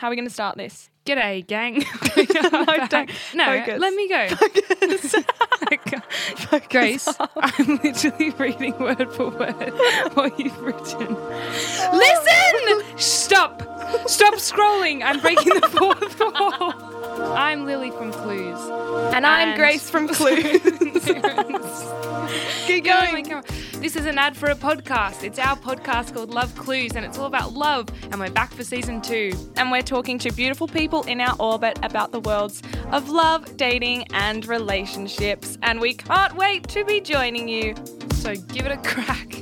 How are we going to start this? G'day, gang. no, don't. No, Focus. let me go. Grace, I'm literally reading word for word what you've written. Listen! Stop! Stop scrolling! I'm breaking the fourth wall. I'm Lily from Clues. And I'm And- Grace from Clues. Keep going. This is an ad for a podcast. It's our podcast called Love Clues, and it's all about love. And we're back for season two. And we're talking to beautiful people in our orbit about the worlds of love, dating, and relationships. And we can't wait to be joining you. So give it a crack.